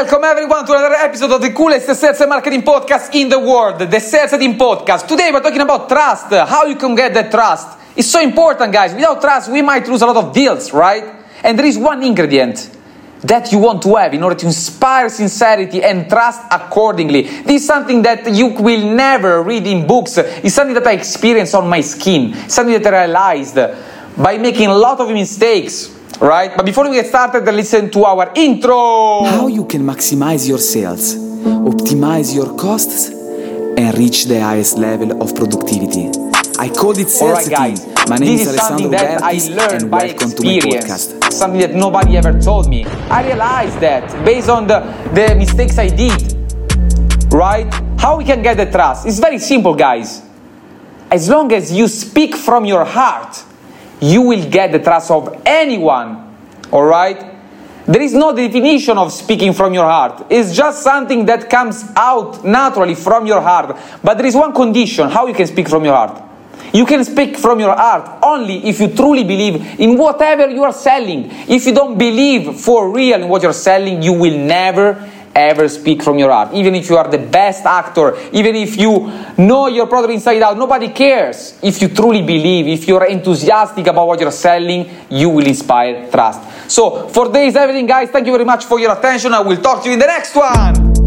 Welcome everyone to another episode of the coolest sales and marketing podcast in the world, the Sales Team Podcast. Today we're talking about trust, how you can get that trust. It's so important, guys. Without trust, we might lose a lot of deals, right? And there is one ingredient that you want to have in order to inspire sincerity and trust accordingly. This is something that you will never read in books. It's something that I experienced on my skin, something that I realized by making a lot of mistakes right? But before we get started, listen to our intro. How you can maximize your sales, optimize your costs, and reach the highest level of productivity. I called it Sales Alright, guys. Team. My name this is is something Alessandro that I Bertis, learned and by welcome to my experience. podcast. Something that nobody ever told me. I realized that based on the, the mistakes I did, right? How we can get the trust? It's very simple, guys. As long as you speak from your heart, you will get the trust of anyone. All right? There is no definition of speaking from your heart. It's just something that comes out naturally from your heart. But there is one condition how you can speak from your heart. You can speak from your heart only if you truly believe in whatever you are selling. If you don't believe for real in what you're selling, you will never ever speak from your heart. Even if you are the best actor, even if you know your product inside out, nobody cares. If you truly believe, if you're enthusiastic about what you're selling, you will inspire trust. So, for this everything, guys, thank you very much for your attention. I will talk to you in the next one.